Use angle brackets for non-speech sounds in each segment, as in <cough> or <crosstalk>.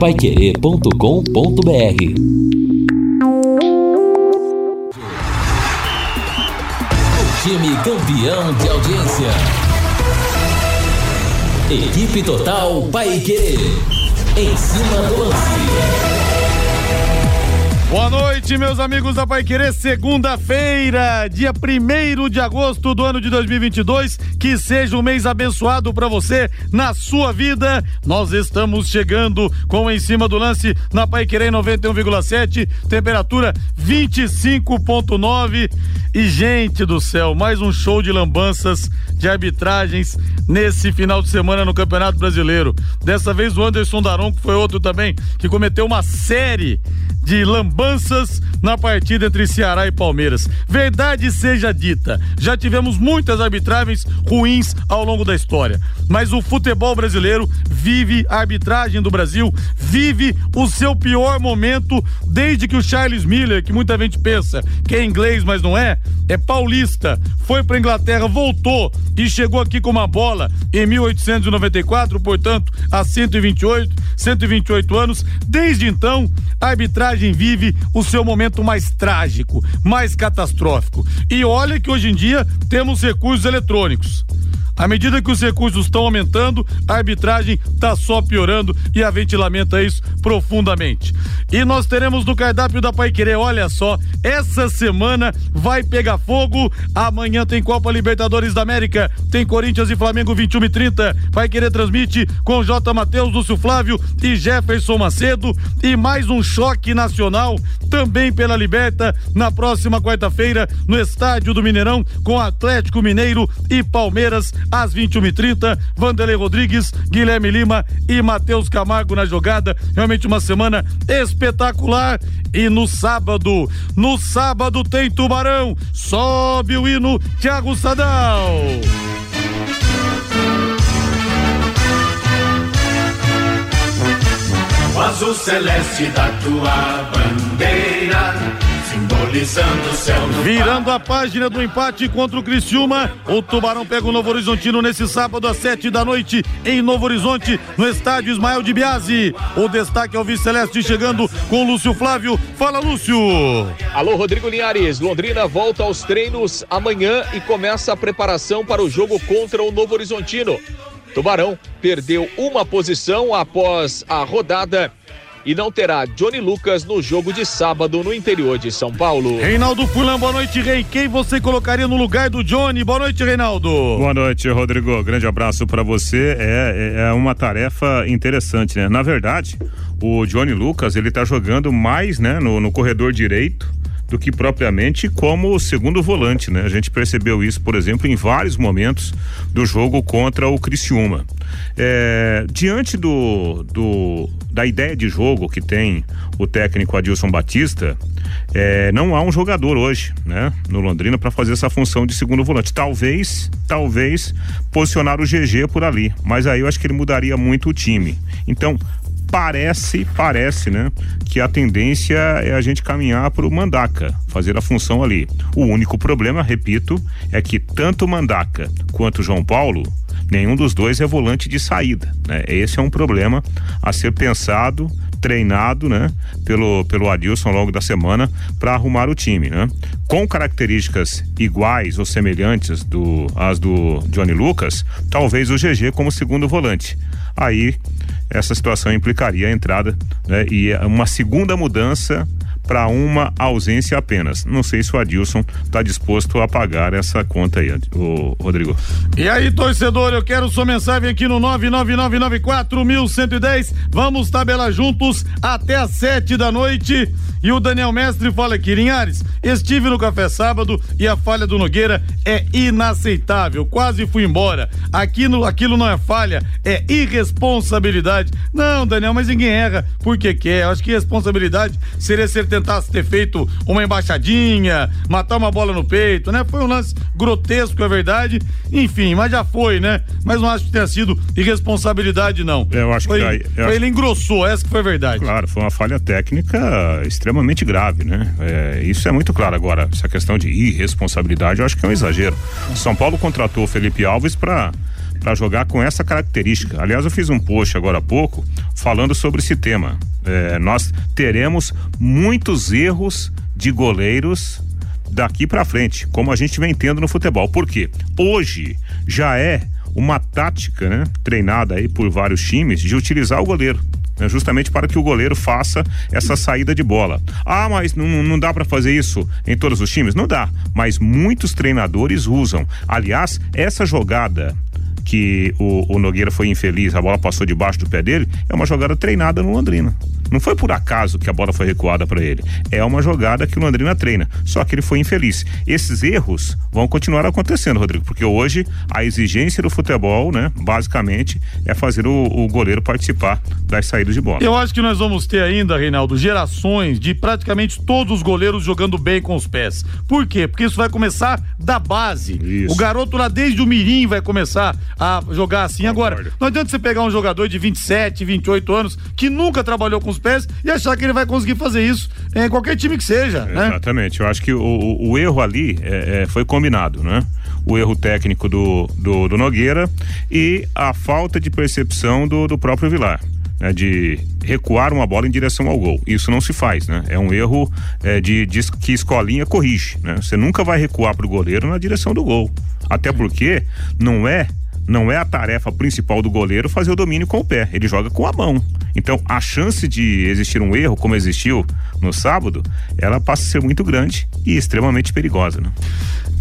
paiquerê.com.br time campeão de audiência. Equipe Total Paiquerê. Em cima do lance. Boa noite, meus amigos da Pai Querer. Segunda-feira, dia 1 de agosto do ano de 2022. Que seja um mês abençoado para você na sua vida. Nós estamos chegando com em cima do lance na Pai Querer 91,7, temperatura 25,9. E, gente do céu, mais um show de lambanças, de arbitragens nesse final de semana no Campeonato Brasileiro. Dessa vez o Anderson Daron, que foi outro também, que cometeu uma série de lambanças na partida entre Ceará e Palmeiras. Verdade seja dita, já tivemos muitas arbitragens ruins ao longo da história, mas o futebol brasileiro vive a arbitragem do Brasil, vive o seu pior momento desde que o Charles Miller, que muita gente pensa que é inglês, mas não é, é paulista, foi para Inglaterra, voltou e chegou aqui com uma bola em 1894, portanto, há 128, 128 anos. Desde então, a arbitragem vive o seu momento mais trágico, mais catastrófico. E olha que hoje em dia temos recursos eletrônicos. À medida que os recursos estão aumentando, a arbitragem está só piorando e a gente lamenta isso profundamente. E nós teremos no cardápio da Pai Querer, olha só, essa semana vai pegar fogo. Amanhã tem Copa Libertadores da América, tem Corinthians e Flamengo 21 e 30. Pai Querer transmite com J. Matheus, Lúcio Flávio e Jefferson Macedo. E mais um choque nacional também pela Liberta na próxima quarta-feira no estádio do Mineirão com Atlético Mineiro e Palmeiras às 21h30. Vanderlei Rodrigues, Guilherme Lima e Matheus Camargo na jogada. Realmente uma semana espetacular. E no sábado, no sábado tem Tubarão. Sobe o hino, Thiago Sadal. O azul celeste da tua bandeira simbolizando o céu no Virando a página do empate contra o Criciúma, o Tubarão pega o Novo Horizontino nesse sábado às sete da noite em Novo Horizonte, no estádio Ismael de Biasi. O destaque é o Vice Celeste chegando com Lúcio Flávio. Fala, Lúcio! Alô, Rodrigo Linhares. Londrina volta aos treinos amanhã e começa a preparação para o jogo contra o Novo Horizontino. Tubarão perdeu uma posição após a rodada e não terá Johnny Lucas no jogo de sábado no interior de São Paulo. Reinaldo Fulan, boa noite, Rei. Quem você colocaria no lugar do Johnny? Boa noite, Reinaldo. Boa noite, Rodrigo. Grande abraço para você. É, é, é uma tarefa interessante, né? Na verdade, o Johnny Lucas, ele tá jogando mais, né, no, no corredor direito do que propriamente como segundo volante, né? A gente percebeu isso, por exemplo, em vários momentos do jogo contra o Criciúma. É, diante do, do, da ideia de jogo que tem o técnico Adilson Batista, é, não há um jogador hoje, né, no Londrina para fazer essa função de segundo volante. Talvez, talvez posicionar o GG por ali, mas aí eu acho que ele mudaria muito o time. Então, parece, parece, né, que a tendência é a gente caminhar para o Mandaca, fazer a função ali. O único problema, repito, é que tanto o Mandaca quanto o João Paulo, nenhum dos dois é volante de saída, né? Esse é um problema a ser pensado treinado, né, pelo pelo Adilson ao longo da semana para arrumar o time, né? Com características iguais ou semelhantes do as do Johnny Lucas, talvez o GG como segundo volante. Aí essa situação implicaria a entrada né, e uma segunda mudança para uma ausência apenas. Não sei se o Adilson está disposto a pagar essa conta aí, o Rodrigo. E aí, torcedor, eu quero sua mensagem aqui no 99994110. Vamos tabelar juntos até às sete da noite. E o Daniel Mestre fala aqui, Linhares, estive no café sábado e a falha do Nogueira é inaceitável. Quase fui embora. Aquilo, aquilo não é falha, é irresponsabilidade. Não, Daniel, mas ninguém erra porque quer. Acho que responsabilidade seria ser tentasse ter feito uma embaixadinha, matar uma bola no peito, né? Foi um lance grotesco, é verdade. Enfim, mas já foi, né? Mas não acho que tenha sido irresponsabilidade, não. Eu acho foi, que aí, foi, ele engrossou, essa que foi a verdade. Claro, foi uma falha técnica extremamente grave, né? É, isso é muito claro. Agora, essa questão de irresponsabilidade, eu acho que é um exagero. São Paulo contratou o Felipe Alves para para jogar com essa característica. Aliás, eu fiz um post agora há pouco falando sobre esse tema. É, nós teremos muitos erros de goleiros daqui para frente, como a gente vem tendo no futebol. Por quê? Hoje já é uma tática, né, treinada aí por vários times de utilizar o goleiro né, justamente para que o goleiro faça essa saída de bola. Ah, mas não, não dá para fazer isso em todos os times? Não dá, mas muitos treinadores usam. Aliás, essa jogada que o, o Nogueira foi infeliz, a bola passou debaixo do pé dele, é uma jogada treinada no Londrina. Não foi por acaso que a bola foi recuada para ele. É uma jogada que o Londrina treina. Só que ele foi infeliz. Esses erros vão continuar acontecendo, Rodrigo, porque hoje a exigência do futebol, né, basicamente, é fazer o, o goleiro participar das saídas de bola. Eu acho que nós vamos ter ainda, Reinaldo, gerações de praticamente todos os goleiros jogando bem com os pés. Por quê? Porque isso vai começar da base. Isso. O garoto lá desde o Mirim vai começar a jogar assim. Concordo. Agora, não adianta você pegar um jogador de 27, 28 anos que nunca trabalhou com os pés e achar que ele vai conseguir fazer isso em qualquer time que seja. Né? Exatamente. Eu acho que o, o, o erro ali é, é, foi combinado, né? O erro técnico do, do, do, Nogueira e a falta de percepção do, do próprio Vilar. Né, de recuar uma bola em direção ao gol. Isso não se faz, né? É um erro é, de, de, que escolinha corrige, né? Você nunca vai recuar para o goleiro na direção do gol. Até porque não é não é a tarefa principal do goleiro fazer o domínio com o pé, ele joga com a mão. Então, a chance de existir um erro, como existiu no sábado, ela passa a ser muito grande e extremamente perigosa, né?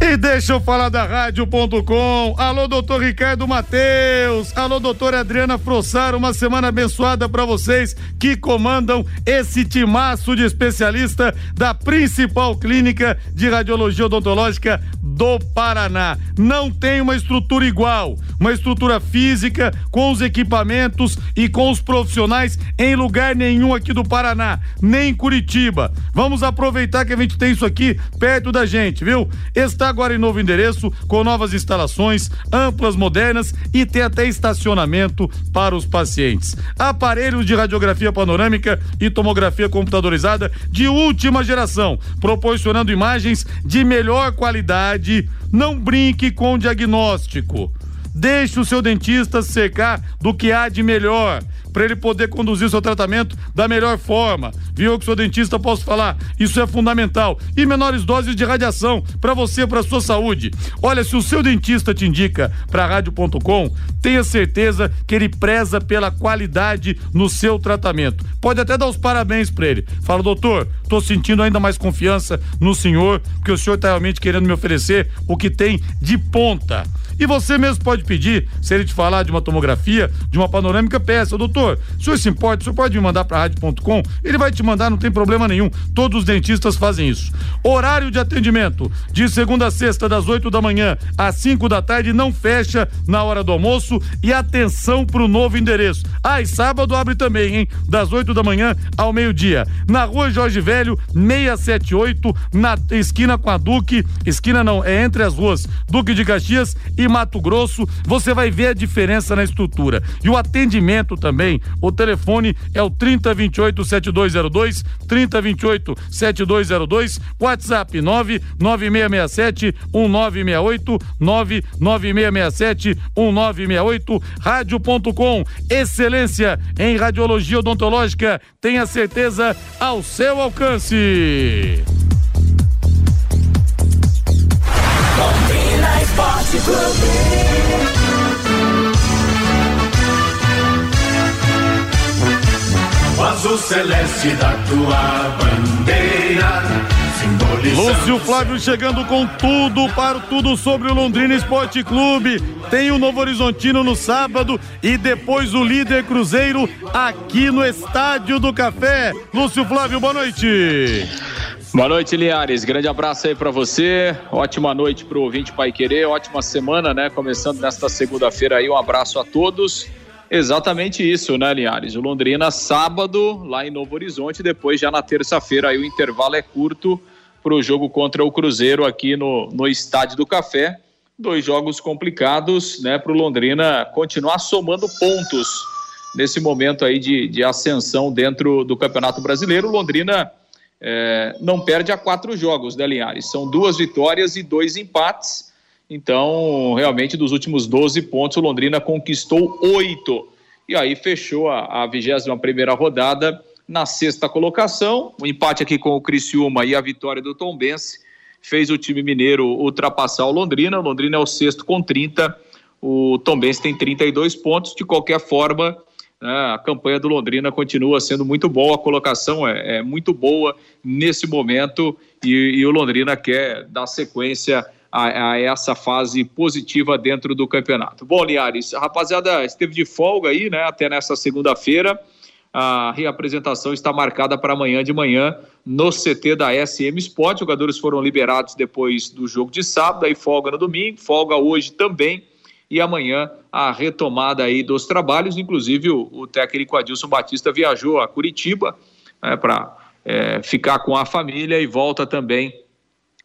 E deixa eu falar da rádio.com. Alô, doutor Ricardo Mateus. Alô, doutora Adriana Frossar. Uma semana abençoada para vocês que comandam esse timaço de especialista da principal clínica de radiologia odontológica do Paraná. Não tem uma estrutura igual, uma estrutura física com os equipamentos e com os profissionais em lugar nenhum aqui do Paraná, nem em Curitiba. Vamos aproveitar que a gente tem isso aqui perto da gente, viu? Está agora em novo endereço, com novas instalações, amplas, modernas e tem até estacionamento para os pacientes. Aparelhos de radiografia panorâmica e tomografia computadorizada de última geração, proporcionando imagens de melhor qualidade. Não brinque com o diagnóstico. Deixe o seu dentista secar do que há de melhor para ele poder conduzir o seu tratamento da melhor forma. Viu que o seu dentista posso falar? Isso é fundamental. E menores doses de radiação para você, para sua saúde. Olha, se o seu dentista te indica para rádio.com, tenha certeza que ele preza pela qualidade no seu tratamento. Pode até dar os parabéns para ele. Fala, doutor, tô sentindo ainda mais confiança no senhor, porque o senhor está realmente querendo me oferecer o que tem de ponta. E você mesmo pode pedir, se ele te falar de uma tomografia, de uma panorâmica, peça, doutor, se o senhor se importa, o senhor pode me mandar para rádio.com, ele vai te mandar, não tem problema nenhum. Todos os dentistas fazem isso. Horário de atendimento, de segunda a sexta, das 8 da manhã às 5 da tarde, não fecha na hora do almoço e atenção para o novo endereço. Ah, e sábado abre também, hein? Das 8 da manhã ao meio-dia. Na rua Jorge Velho, 678, na esquina com a Duque, esquina não, é entre as ruas Duque de Caxias e Mato Grosso, você vai ver a diferença na estrutura. E o atendimento também, o telefone é o 3028 7202, 3028 7202, WhatsApp 99667 1968, 99667 1968, rádio.com, excelência em radiologia odontológica, tenha certeza ao seu alcance. Esporte Clube. O azul celeste da tua bandeira. Lúcio Flávio chegando com tudo para tudo sobre o Londrina Esporte Clube. Tem o Novo Horizontino no sábado e depois o líder Cruzeiro aqui no Estádio do Café. Lúcio Flávio, boa noite. Boa noite, Linhares. Grande abraço aí para você. Ótima noite pro ouvinte Pai Querer. Ótima semana, né? Começando nesta segunda-feira aí. Um abraço a todos. Exatamente isso, né, Linhares? O Londrina, sábado, lá em Novo Horizonte. Depois, já na terça-feira, aí o intervalo é curto pro jogo contra o Cruzeiro aqui no, no Estádio do Café. Dois jogos complicados, né, pro Londrina continuar somando pontos nesse momento aí de, de ascensão dentro do Campeonato Brasileiro. Londrina é, não perde a quatro jogos, né, Linhares? São duas vitórias e dois empates. Então, realmente, dos últimos 12 pontos, o Londrina conquistou oito. E aí fechou a, a 21 primeira rodada na sexta colocação. O empate aqui com o Criciúma e a vitória do Tom Bense fez o time mineiro ultrapassar o Londrina. O Londrina é o sexto com 30, o Tom Bense tem 32 pontos. De qualquer forma, a campanha do Londrina continua sendo muito boa, a colocação é, é muito boa nesse momento e, e o Londrina quer dar sequência a, a, essa fase positiva dentro do campeonato. Bom, Linhares, a rapaziada esteve de folga aí, né, até nessa segunda-feira. A reapresentação está marcada para amanhã de manhã no CT da SM Sport. Jogadores foram liberados depois do jogo de sábado, aí folga no domingo, folga hoje também. E amanhã a retomada aí dos trabalhos. Inclusive, o, o técnico Adilson Batista viajou a Curitiba né, para é, ficar com a família e volta também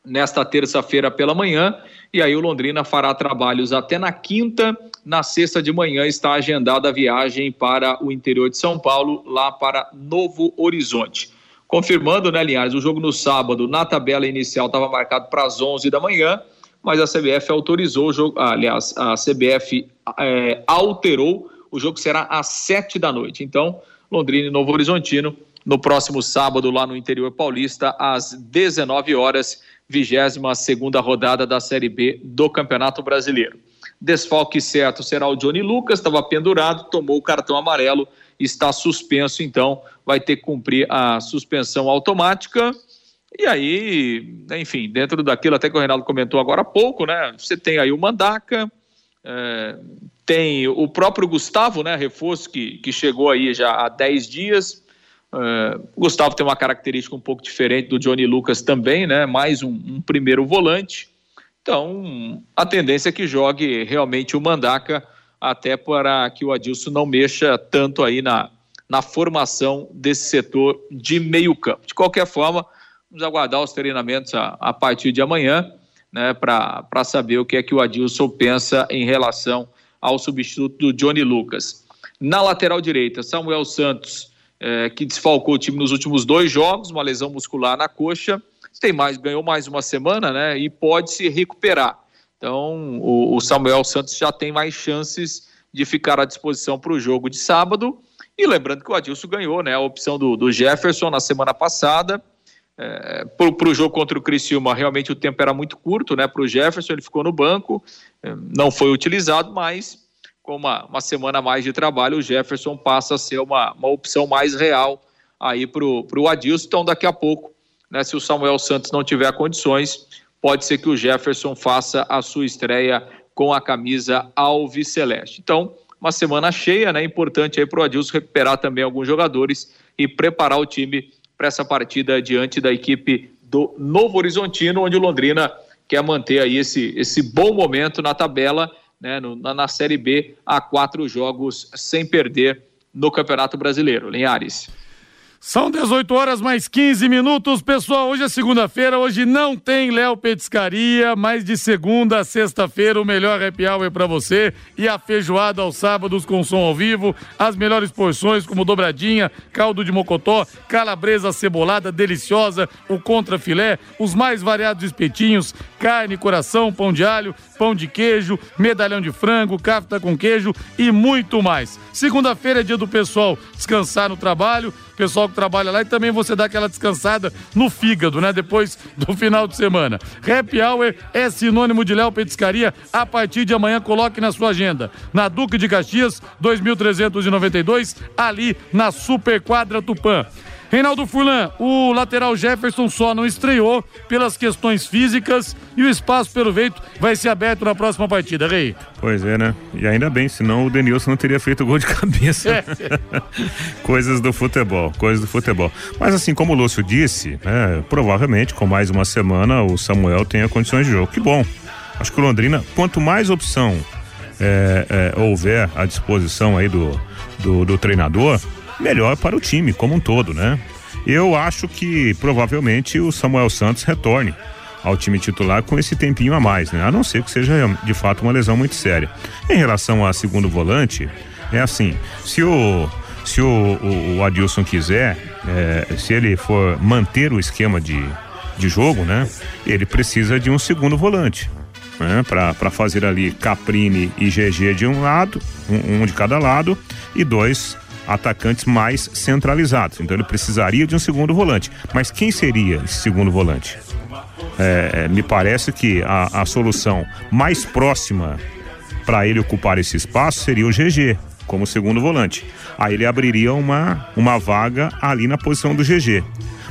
nesta terça-feira pela manhã. E aí o Londrina fará trabalhos até na quinta. Na sexta de manhã está agendada a viagem para o interior de São Paulo, lá para Novo Horizonte. Confirmando, né, Linhares, o jogo no sábado, na tabela inicial, estava marcado para as 11 da manhã, mas a CBF autorizou o jogo. aliás, a CBF é, alterou, o jogo será às 7 da noite. Então, Londrina e Novo Horizontino, no próximo sábado, lá no interior paulista, às 19 horas 22 segunda rodada da Série B do Campeonato Brasileiro. Desfalque certo será o Johnny Lucas, estava pendurado, tomou o cartão amarelo, está suspenso, então vai ter que cumprir a suspensão automática. E aí, enfim, dentro daquilo até que o Reinaldo comentou agora há pouco, né? Você tem aí o Mandaca, é, tem o próprio Gustavo, né? Reforço que, que chegou aí já há 10 dias, o Gustavo tem uma característica um pouco diferente do Johnny Lucas também, né? Mais um, um, primeiro volante. Então, a tendência é que jogue realmente o Mandaca, até para que o Adilson não mexa tanto aí na, na formação desse setor de meio campo. De qualquer forma, vamos aguardar os treinamentos a, a partir de amanhã, né? Para saber o que é que o Adilson pensa em relação ao substituto do Johnny Lucas. Na lateral direita, Samuel Santos é, que desfalcou o time nos últimos dois jogos, uma lesão muscular na coxa, tem mais, ganhou mais uma semana, né? E pode se recuperar. Então, o, o Samuel Santos já tem mais chances de ficar à disposição para o jogo de sábado. E lembrando que o Adilson ganhou, né? A opção do, do Jefferson na semana passada. É, para o jogo contra o Criciúma, realmente o tempo era muito curto, né? Para o Jefferson, ele ficou no banco, é, não foi utilizado, mas com uma, uma semana a mais de trabalho, o Jefferson passa a ser uma, uma opção mais real aí para o Adilson. Então, daqui a pouco, né, se o Samuel Santos não tiver condições, pode ser que o Jefferson faça a sua estreia com a camisa Alves Celeste. Então, uma semana cheia, né? Importante aí para o Adilson recuperar também alguns jogadores e preparar o time para essa partida diante da equipe do Novo Horizontino, onde o Londrina quer manter aí esse, esse bom momento na tabela né, no, na, na Série B há quatro jogos sem perder no Campeonato Brasileiro. Linhares. São 18 horas mais 15 minutos, pessoal. Hoje é segunda-feira, hoje não tem Léo Petiscaria, mas de segunda a sexta-feira o melhor happy hour para você e a feijoada aos sábados com som ao vivo, as melhores porções como dobradinha, caldo de mocotó, calabresa cebolada deliciosa, o contra filé, os mais variados espetinhos, carne, coração, pão de alho, pão de queijo, medalhão de frango, cafta com queijo e muito mais. Segunda-feira é dia do pessoal descansar no trabalho, pessoal que trabalha lá e também você dá aquela descansada no fígado, né? Depois <laughs> do final de semana. Happy Hour é sinônimo de Léo Petiscaria. A partir de amanhã, coloque na sua agenda. Na Duque de Caxias, 2392, ali na Super Quadra Tupã. Reinaldo Fulan, o lateral Jefferson só não estreou pelas questões físicas e o espaço, pelo jeito, vai ser aberto na próxima partida, Rei. Pois é, né? E ainda bem, senão o Denilson não teria feito gol de <laughs> cabeça. É. coisas do futebol, coisas do futebol. Mas assim, como o Lúcio disse, né, provavelmente com mais uma semana o Samuel tenha condições de jogo. Que bom. Acho que o Londrina, quanto mais opção é, é, houver à disposição aí do, do, do treinador, melhor para o time como um todo, né? Eu acho que provavelmente o Samuel Santos retorne ao time titular com esse tempinho a mais, né? A não ser que seja de fato uma lesão muito séria. Em relação a segundo volante, é assim, se o se o, o, o Adilson quiser, é, se ele for manter o esquema de, de jogo, né? Ele precisa de um segundo volante. né, para fazer ali Caprini e GG de um lado, um, um de cada lado, e dois atacantes mais centralizados. Então ele precisaria de um segundo volante. Mas quem seria esse segundo volante? É, é me parece que a, a solução mais próxima para ele ocupar esse espaço seria o GG como segundo volante. Aí ele abriria uma, uma vaga ali na posição do GG.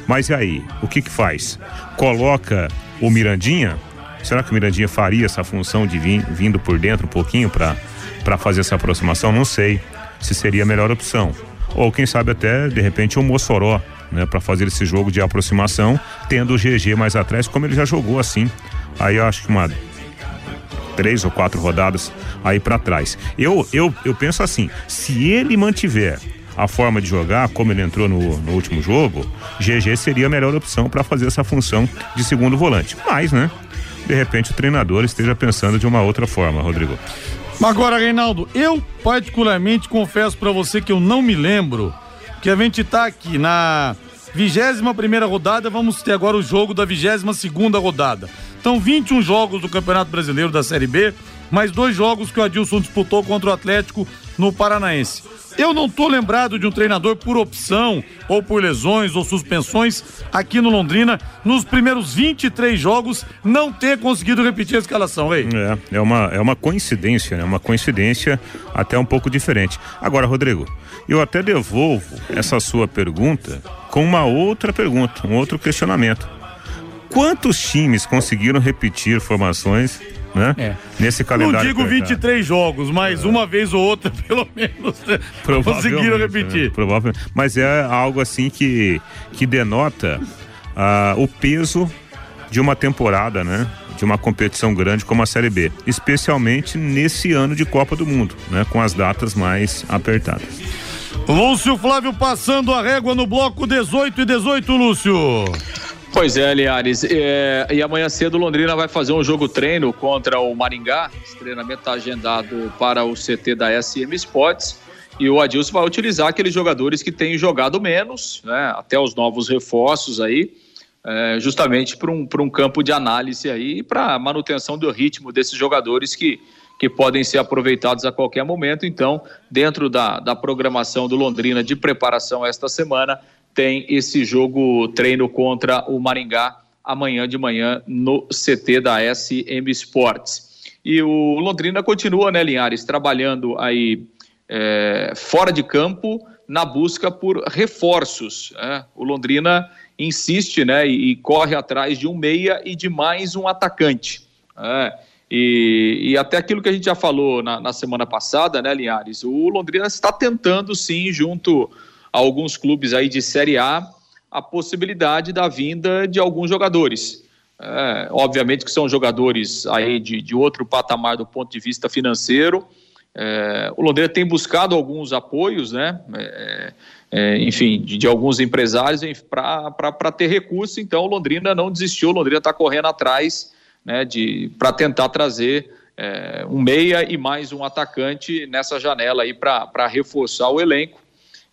Mas e aí, o que que faz? Coloca o Mirandinha? Será que o Mirandinha faria essa função de vir, vindo por dentro um pouquinho para fazer essa aproximação? Não sei se seria a melhor opção. Ou quem sabe até, de repente, um Mossoró, né, para fazer esse jogo de aproximação, tendo o GG mais atrás, como ele já jogou assim. Aí eu acho que uma três ou quatro rodadas aí para trás. Eu, eu, eu penso assim, se ele mantiver a forma de jogar, como ele entrou no, no último jogo, GG seria a melhor opção para fazer essa função de segundo volante. Mas, né? De repente o treinador esteja pensando de uma outra forma, Rodrigo. Agora, Reinaldo, eu particularmente confesso para você que eu não me lembro que a gente tá aqui na vigésima primeira rodada, vamos ter agora o jogo da vigésima segunda rodada. Então, 21 jogos do Campeonato Brasileiro da Série B, mais dois jogos que o Adilson disputou contra o Atlético no Paranaense. Eu não tô lembrado de um treinador por opção, ou por lesões, ou suspensões, aqui no Londrina, nos primeiros 23 jogos, não ter conseguido repetir a escalação, hein? É, é uma, é uma coincidência, né? Uma coincidência até um pouco diferente. Agora, Rodrigo, eu até devolvo essa sua pergunta com uma outra pergunta, um outro questionamento. Quantos times conseguiram repetir formações né? É. Nesse calendário. Não digo 23 jogos, mas é. uma vez ou outra, <laughs> pelo menos, <laughs> conseguiram repetir. Né? Provavelmente. Mas é algo assim que, que denota uh, o peso de uma temporada, né? De uma competição grande como a Série B, especialmente nesse ano de Copa do Mundo, né? Com as datas mais apertadas. Lúcio Flávio passando a régua no bloco 18 e 18, Lúcio. Pois é, Liares. É, e amanhã cedo Londrina vai fazer um jogo treino contra o Maringá. Esse treinamento está agendado para o CT da SM Sports. E o Adilson vai utilizar aqueles jogadores que têm jogado menos, né, até os novos reforços aí, é, justamente para um, um campo de análise aí e para manutenção do ritmo desses jogadores que, que podem ser aproveitados a qualquer momento. Então, dentro da, da programação do Londrina de preparação esta semana, tem esse jogo treino contra o Maringá amanhã de manhã no CT da SM Sports. E o Londrina continua, né, Linhares, trabalhando aí é, fora de campo na busca por reforços. Né? O Londrina insiste, né, e, e, corre atrás de um meia e de mais um atacante. Né? E, e, até aquilo que a gente já falou na, na semana passada, né, Linhares, o Londrina está tentando sim, junto a alguns clubes aí de Série A a possibilidade da vinda de alguns jogadores. É, obviamente que são jogadores aí de, de outro patamar do ponto de vista financeiro. É, o Londrina tem buscado alguns apoios, né? É, é enfim, de, de, alguns empresários para ter recurso. Então, o Londrina não desistiu. O Londrina está correndo atrás, né? Para tentar trazer é, um meia e mais um atacante nessa janela aí para reforçar o elenco.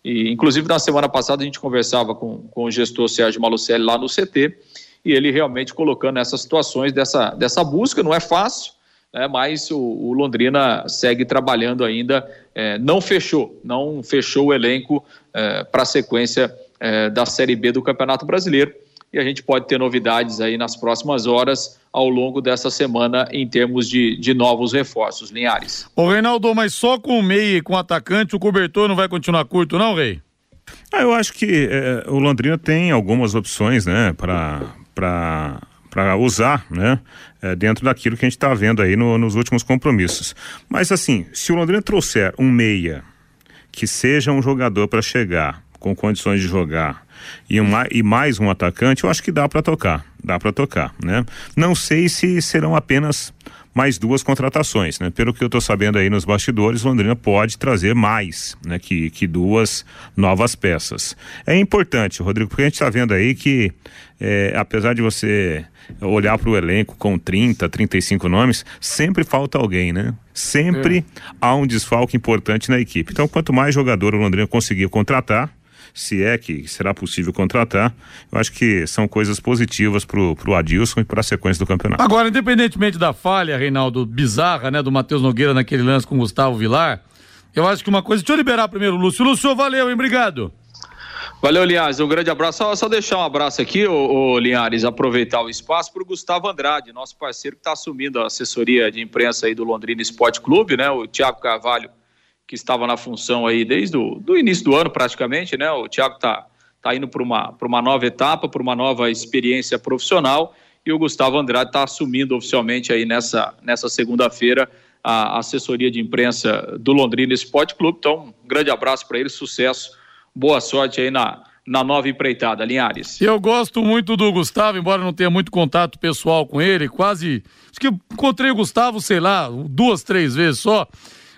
E, inclusive, na semana passada, a gente conversava com, com o gestor Sérgio Malucelli lá no CT, e ele realmente colocando essas situações dessa, dessa busca, não é fácil, né, mas o, o, Londrina segue trabalhando ainda, é, não fechou, não fechou o elenco é, para a sequência é, da Série B do Campeonato Brasileiro, e a gente pode ter novidades aí nas próximas horas ao longo dessa semana em termos de, de novos reforços, Linhares. Ô Reinaldo, mas só com o meio e com o atacante o cobertor não vai continuar curto não, Rei? Ah, eu acho que é, o Londrina tem algumas opções, né, para para usar, né, é, dentro daquilo que a gente está vendo aí no, nos últimos compromissos. Mas assim, se o Londrina trouxer um meia que seja um jogador para chegar com condições de jogar e, uma, e mais um atacante, eu acho que dá para tocar, dá para tocar, né? Não sei se serão apenas mais duas contratações, né? Pelo que eu estou sabendo aí nos bastidores, Londrina pode trazer mais, né? Que, que duas novas peças. É importante, Rodrigo, porque a gente está vendo aí que, é, apesar de você olhar para o elenco com 30, 35 nomes, sempre falta alguém, né? Sempre é. há um desfalque importante na equipe. Então, quanto mais jogador o Londrina conseguir contratar, se é que será possível contratar, eu acho que são coisas positivas pro, pro Adilson e para a sequência do campeonato. Agora, independentemente da falha, Reinaldo, bizarra, né, do Matheus Nogueira naquele lance com o Gustavo Vilar, eu acho que uma coisa. Deixa eu liberar primeiro o Lúcio. Lúcio, valeu, hein? Obrigado. Valeu, Linhares. Um grande abraço. Só, só deixar um abraço aqui, ô, ô, Linhares, aproveitar o espaço para o Gustavo Andrade, nosso parceiro que está assumindo a assessoria de imprensa aí do Londrina Esporte Clube, né? O Thiago Carvalho, que estava na função aí desde o do início do ano, praticamente, né? O Thiago está tá indo para uma, uma nova etapa, para uma nova experiência profissional. E o Gustavo Andrade está assumindo oficialmente aí nessa, nessa segunda-feira a assessoria de imprensa do Londrina Esporte Clube. Então, um grande abraço para ele, sucesso boa sorte aí na, na nova empreitada, Linhares. Eu gosto muito do Gustavo, embora não tenha muito contato pessoal com ele, quase. Acho que encontrei o Gustavo, sei lá, duas, três vezes só.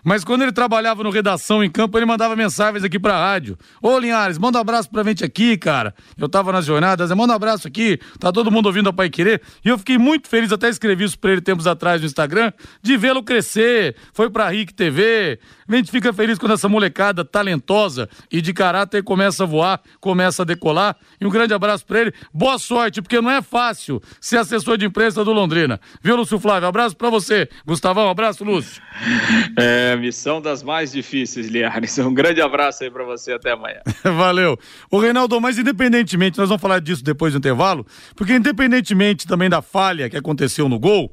Mas quando ele trabalhava no Redação em Campo, ele mandava mensagens aqui pra rádio. Ô, Linhares, manda um abraço pra gente aqui, cara. Eu tava nas jornadas, manda um abraço aqui. Tá todo mundo ouvindo a Pai Querer. E eu fiquei muito feliz, até escrevi isso pra ele tempos atrás no Instagram, de vê-lo crescer. Foi pra RIC TV. A gente fica feliz quando essa molecada talentosa e de caráter começa a voar, começa a decolar. E um grande abraço pra ele. Boa sorte, porque não é fácil ser assessor de imprensa do Londrina. Viu, Lúcio Flávio? Abraço pra você. Gustavão, abraço, Lúcio. É, missão das mais difíceis, Liares. Um grande abraço aí para você, até amanhã. <laughs> Valeu. O Reinaldo, mas independentemente, nós vamos falar disso depois do intervalo, porque independentemente também da falha que aconteceu no gol,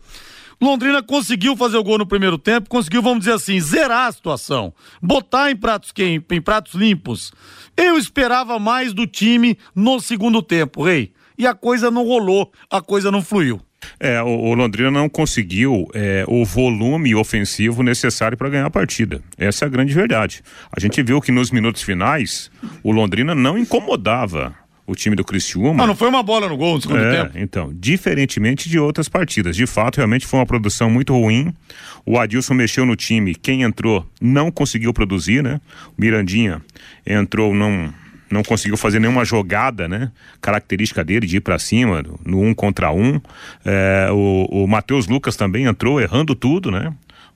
Londrina conseguiu fazer o gol no primeiro tempo, conseguiu, vamos dizer assim, zerar a situação, botar em pratos, em, em pratos limpos. Eu esperava mais do time no segundo tempo, Rei. E a coisa não rolou, a coisa não fluiu. É, o, o Londrina não conseguiu é, o volume ofensivo necessário para ganhar a partida. Essa é a grande verdade. A gente viu que nos minutos finais o Londrina não incomodava o time do Criciúma. Ah, não foi uma bola no gol no segundo é, tempo? Então, diferentemente de outras partidas. De fato, realmente foi uma produção muito ruim. O Adilson mexeu no time. Quem entrou não conseguiu produzir, né? O Mirandinha entrou, não não conseguiu fazer nenhuma jogada, né? Característica dele de ir para cima no um contra um. É, o o Matheus Lucas também entrou errando tudo, né?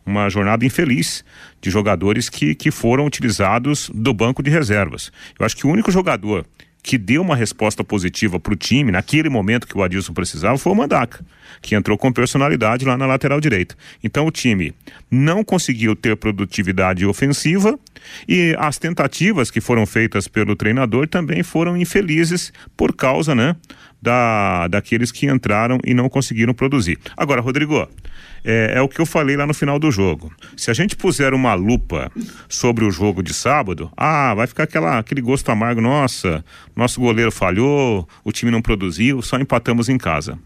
Uma jornada infeliz de jogadores que, que foram utilizados do banco de reservas. Eu acho que o único jogador que deu uma resposta positiva para o time naquele momento que o Adilson precisava foi o Mandaca, que entrou com personalidade lá na lateral direita. Então o time não conseguiu ter produtividade ofensiva e as tentativas que foram feitas pelo treinador também foram infelizes por causa, né, da daqueles que entraram e não conseguiram produzir. Agora, Rodrigo, é, é, o que eu falei lá no final do jogo. Se a gente puser uma lupa sobre o jogo de sábado, ah, vai ficar aquela, aquele gosto amargo, nossa, nosso goleiro falhou, o time não produziu, só empatamos em casa.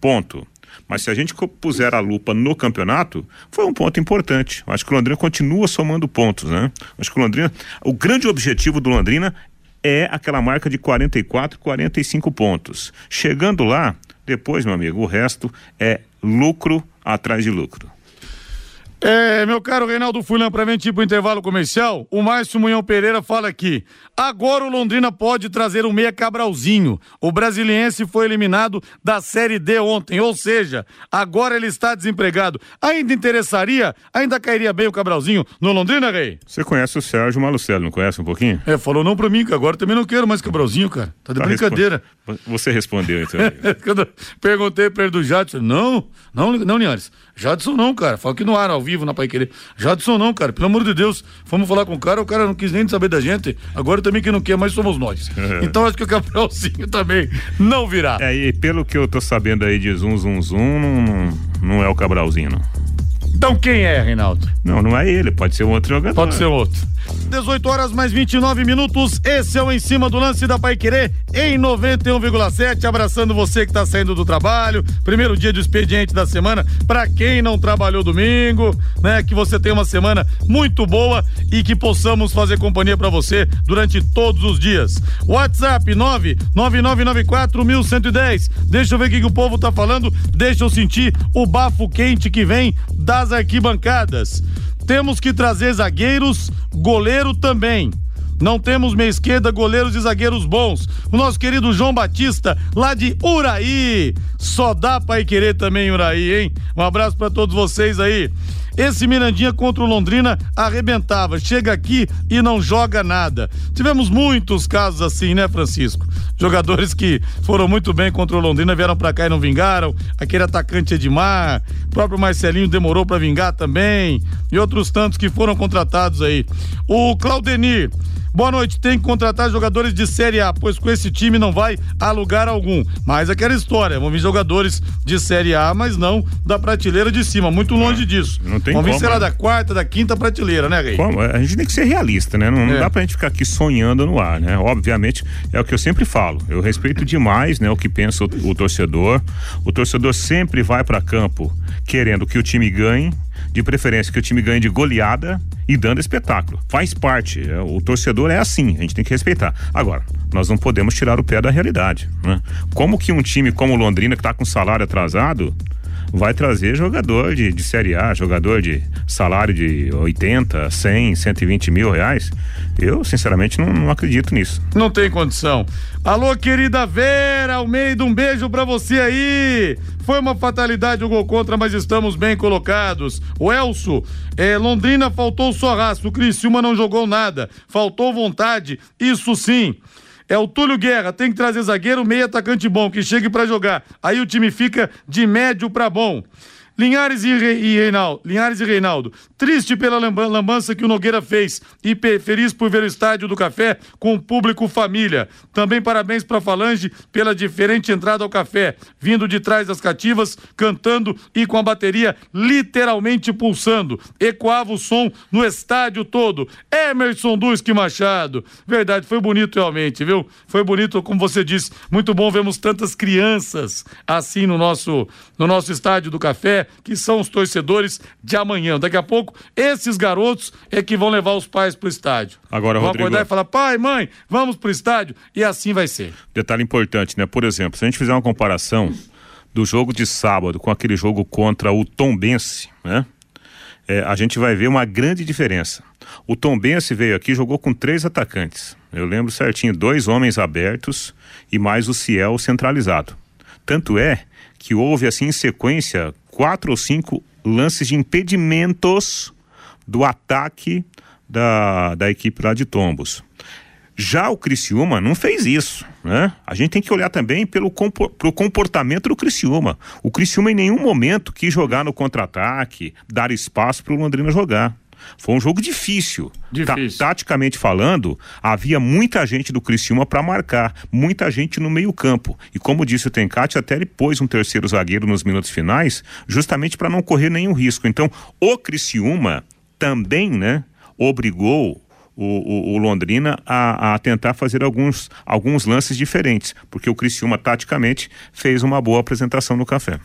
Ponto. Mas se a gente puser a lupa no campeonato, foi um ponto importante. Acho que o Londrina continua somando pontos, né? Acho que o Londrina, o grande objetivo do Londrina é aquela marca de 44, 45 pontos. Chegando lá, depois, meu amigo, o resto é lucro atrás de lucro. É, meu caro Reinaldo Fulan, para gente ir pro intervalo comercial, o Márcio Munhão Pereira fala aqui. Agora o Londrina pode trazer o meia Cabralzinho. O brasiliense foi eliminado da Série D ontem, ou seja, agora ele está desempregado. Ainda interessaria, ainda cairia bem o Cabralzinho no Londrina, Rei? Você conhece o Sérgio Malucello, não conhece um pouquinho? É, falou não pra mim, que agora também não quero mais Cabralzinho, cara. Tá de tá brincadeira. Você respondeu, então. <laughs> Quando perguntei pra ele do Jadson, não, não, não, Linhares. Jadson não, cara. Fala aqui no ar, ao vivo, na Pai Querer. Jadson não, cara. Pelo amor de Deus. Fomos falar com o cara, o cara não quis nem saber da gente. Agora também que não quer mais somos nós. <laughs> É. Então acho que o Gabrielzinho <laughs> também não virá. É, e pelo que eu tô sabendo aí de zum, zum, zum, não, não é o Cabralzinho, não. Então quem é, Reinaldo? Não, não é ele, pode ser um outro jogador. Pode ser outro. 18 horas mais 29 minutos. Esse é o Em Cima do Lance da Pai Querer em 91,7. Abraçando você que está saindo do trabalho. Primeiro dia de expediente da semana. Para quem não trabalhou domingo, né? Que você tenha uma semana muito boa e que possamos fazer companhia para você durante todos os dias. WhatsApp 99994 Deixa eu ver o que, que o povo tá falando. Deixa eu sentir o bafo quente que vem das arquibancadas. Temos que trazer zagueiros, goleiro também. Não temos meia esquerda, goleiros e zagueiros bons. O nosso querido João Batista, lá de Uraí. Só dá pra ir querer também Uraí, hein? Um abraço para todos vocês aí. Esse Mirandinha contra o Londrina arrebentava, chega aqui e não joga nada. Tivemos muitos casos assim, né, Francisco? Jogadores que foram muito bem contra o Londrina vieram para cá e não vingaram. Aquele atacante Edmar, o próprio Marcelinho demorou para vingar também, e outros tantos que foram contratados aí. O Claudenir Boa noite. Tem que contratar jogadores de Série A, pois com esse time não vai a lugar algum. Mas aquela história, vão vir jogadores de Série A, mas não da prateleira de cima, muito longe disso. Tem vão vir, como, sei lá, né? da quarta, da quinta prateleira, né, Rei? Como? A gente tem que ser realista, né? Não, não É. dá pra gente ficar aqui sonhando no ar, né? Obviamente, é o que eu sempre falo. Eu respeito demais, né, o que pensa o, o torcedor. O torcedor sempre vai pra campo querendo que o time ganhe, de preferência que o time ganhe de goleada e dando espetáculo. Faz parte. é, o torcedor é assim, a gente tem que respeitar. Agora, nós não podemos tirar o pé da realidade, né? Como que um time como o Londrina, que tá com salário atrasado, vai trazer jogador de, de Série A, jogador de salário de 80, 100, 120 mil reais. Eu, sinceramente, não, não acredito nisso. Não tem condição. Alô, querida Vera Almeida, um beijo pra você aí. Foi uma fatalidade o gol contra, mas estamos bem colocados. O Elso, é, Londrina faltou só raça, o Criciúma não jogou nada. Faltou vontade, isso sim. É o Túlio Guerra, tem que trazer zagueiro, meio atacante bom, que chegue pra jogar. Aí o time fica de médio pra bom. Linhares e, Re, e Reinaldo, Linhares e Reinaldo, triste pela lamba- lambança que o Nogueira fez e feliz por ver o estádio do café com o público família. Também parabéns para Falange pela diferente entrada ao café, vindo de trás das cativas, cantando e com a bateria literalmente pulsando. Ecoava o som no estádio todo. Emerson Duski Machado. Verdade, foi bonito realmente, viu? Foi bonito, como você disse, muito bom vermos tantas crianças assim no nosso no nosso estádio do café, que são os torcedores de amanhã. Daqui a pouco, esses garotos é que vão levar os pais pro estádio. Agora, vão Rodrigo- acordar e falar: pai, mãe, vamos pro estádio. E assim vai ser. Detalhe importante, né? Por exemplo, se a gente fizer uma comparação do jogo de sábado com aquele jogo contra o Tombense, né? É, a gente vai ver uma grande diferença. O Tombense veio aqui e jogou com três atacantes. Eu lembro certinho, dois homens abertos e mais o Ciel centralizado. Tanto é que houve assim em sequência quatro ou cinco lances de impedimentos do ataque da, da equipe lá de Tombos. Já o Criciúma não fez isso, né? A gente tem que olhar também pelo pro comportamento do Criciúma. O Criciúma em nenhum momento quis jogar no contra-ataque, dar espaço para o Londrina jogar. Foi um jogo difícil. Difícil. Ta- taticamente falando, havia muita gente do Criciúma para marcar, muita gente no meio-campo. E como disse o Tencati, até ele pôs um terceiro zagueiro nos minutos finais, justamente para não correr nenhum risco. Então, o Criciúma também, né, obrigou o, o- o Londrina a, a tentar fazer alguns, alguns lances diferentes, porque o Criciúma, taticamente, fez uma boa apresentação no café.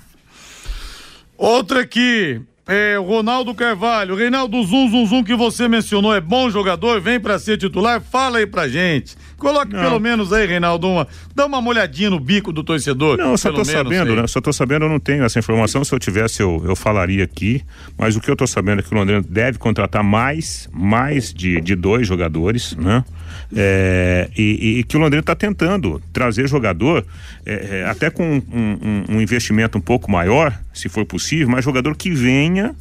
Outra aqui, é o Ronaldo Carvalho. Reinaldo Zum Zum Zum que você mencionou é bom jogador, vem pra ser titular, fala aí pra gente. Coloque Não. pelo menos aí, Reinaldo, uma, dá uma molhadinha no bico do torcedor. Não, eu só tô menos sabendo, aí. né? Só tô sabendo, eu não tenho essa informação. Se eu tivesse, eu, eu falaria aqui. Mas o que eu tô sabendo é que o Londrina deve contratar mais, mais de, de dois jogadores, né? É, e, e que o Londrina está tentando trazer jogador, é, é, até com um, um- um investimento um pouco maior, se for possível, mas jogador que venha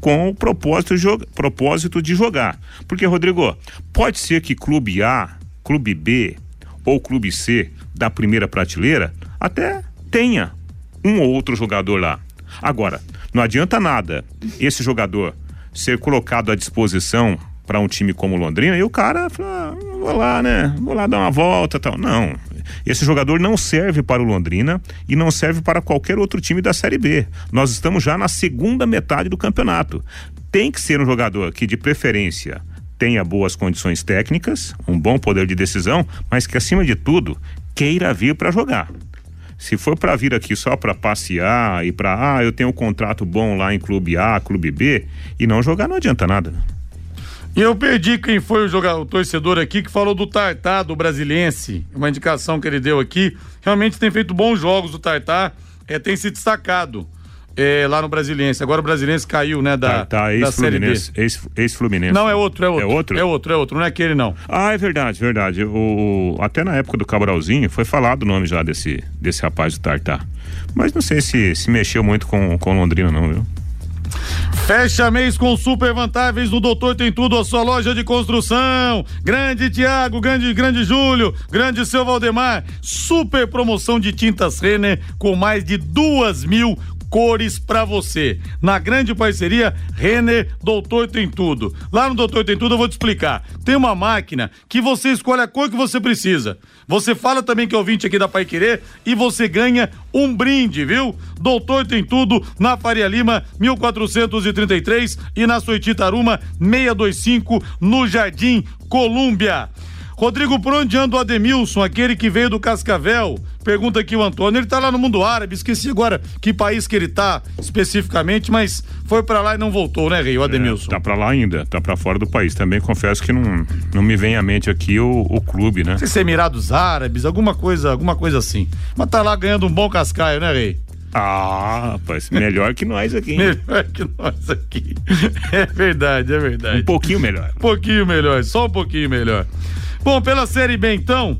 com o propósito de, propósito de jogar. Porque, Rodrigo, pode ser que clube A, clube B ou clube C da primeira prateleira até tenha um ou outro jogador lá. Agora, não adianta nada esse jogador ser colocado à disposição para um time como Londrina e o cara fala, ah, vou lá, né? Vou lá dar uma volta, tal. Não. Esse jogador não serve para o Londrina e não serve para qualquer outro time da Série B. Nós estamos já na segunda metade do campeonato. Tem que ser um jogador que de preferência tenha boas condições técnicas, um bom poder de decisão, mas que acima de tudo queira vir para jogar. Se for para vir aqui só para passear e para ah, eu tenho um contrato bom lá em clube A, clube B e não jogar não adianta nada. E eu perdi quem foi o, jogador, o torcedor aqui que falou do Tartar, do Brasiliense. Uma indicação que ele deu aqui. Realmente tem feito bons jogos o Tartar, é, tem se destacado é, lá no Brasiliense. Agora o Brasiliense caiu, né, da, tá, tá ex-Fluminense, ex- ex-Fluminense. Não, é outro, é outro. É outro? É outro, é outro, não é aquele não. Ah, é verdade, verdade. O- até na época do Cabralzinho foi falado o nome já desse, desse rapaz do Tartar. Mas não sei se se mexeu muito com, com Londrina, não, viu? Fecha mês com super vantagens no Doutor Tem Tudo, a sua loja de construção. Grande Tiago, grande, grande Júlio, grande seu Valdemar. Super promoção de tintas Renner com mais de duas mil cores para você. Na grande parceria Renner Doutor Tem Tudo. Lá no Doutor Tem Tudo eu vou te explicar. Tem uma máquina que você escolhe a cor que você precisa. Você fala também que é ouvinte aqui da Pai Querer e você ganha um brinde, viu? Doutor Tem Tudo na Faria Lima 1433 e na Soititaruma 625 no Jardim Colúmbia. Rodrigo, por onde anda o Ademilson, aquele que veio do Cascavel? Pergunta aqui o Antônio. Ele tá lá no mundo árabe, esqueci agora que país que ele tá especificamente, mas foi para lá e não voltou, né, Rei? O Ademilson. É, tá para lá ainda, tá para fora do país. Também confesso que não, não me vem à mente aqui o, o clube, né? Não sei se é Emirados Árabes, alguma coisa, alguma coisa assim. Mas tá lá ganhando um bom cascaio, né, Rei? Ah, rapaz, melhor que nós aqui. Hein? <laughs> Melhor que nós aqui. <laughs> É verdade, é verdade. Um pouquinho melhor. Um pouquinho melhor, só um pouquinho melhor. Bom, pela Série B então,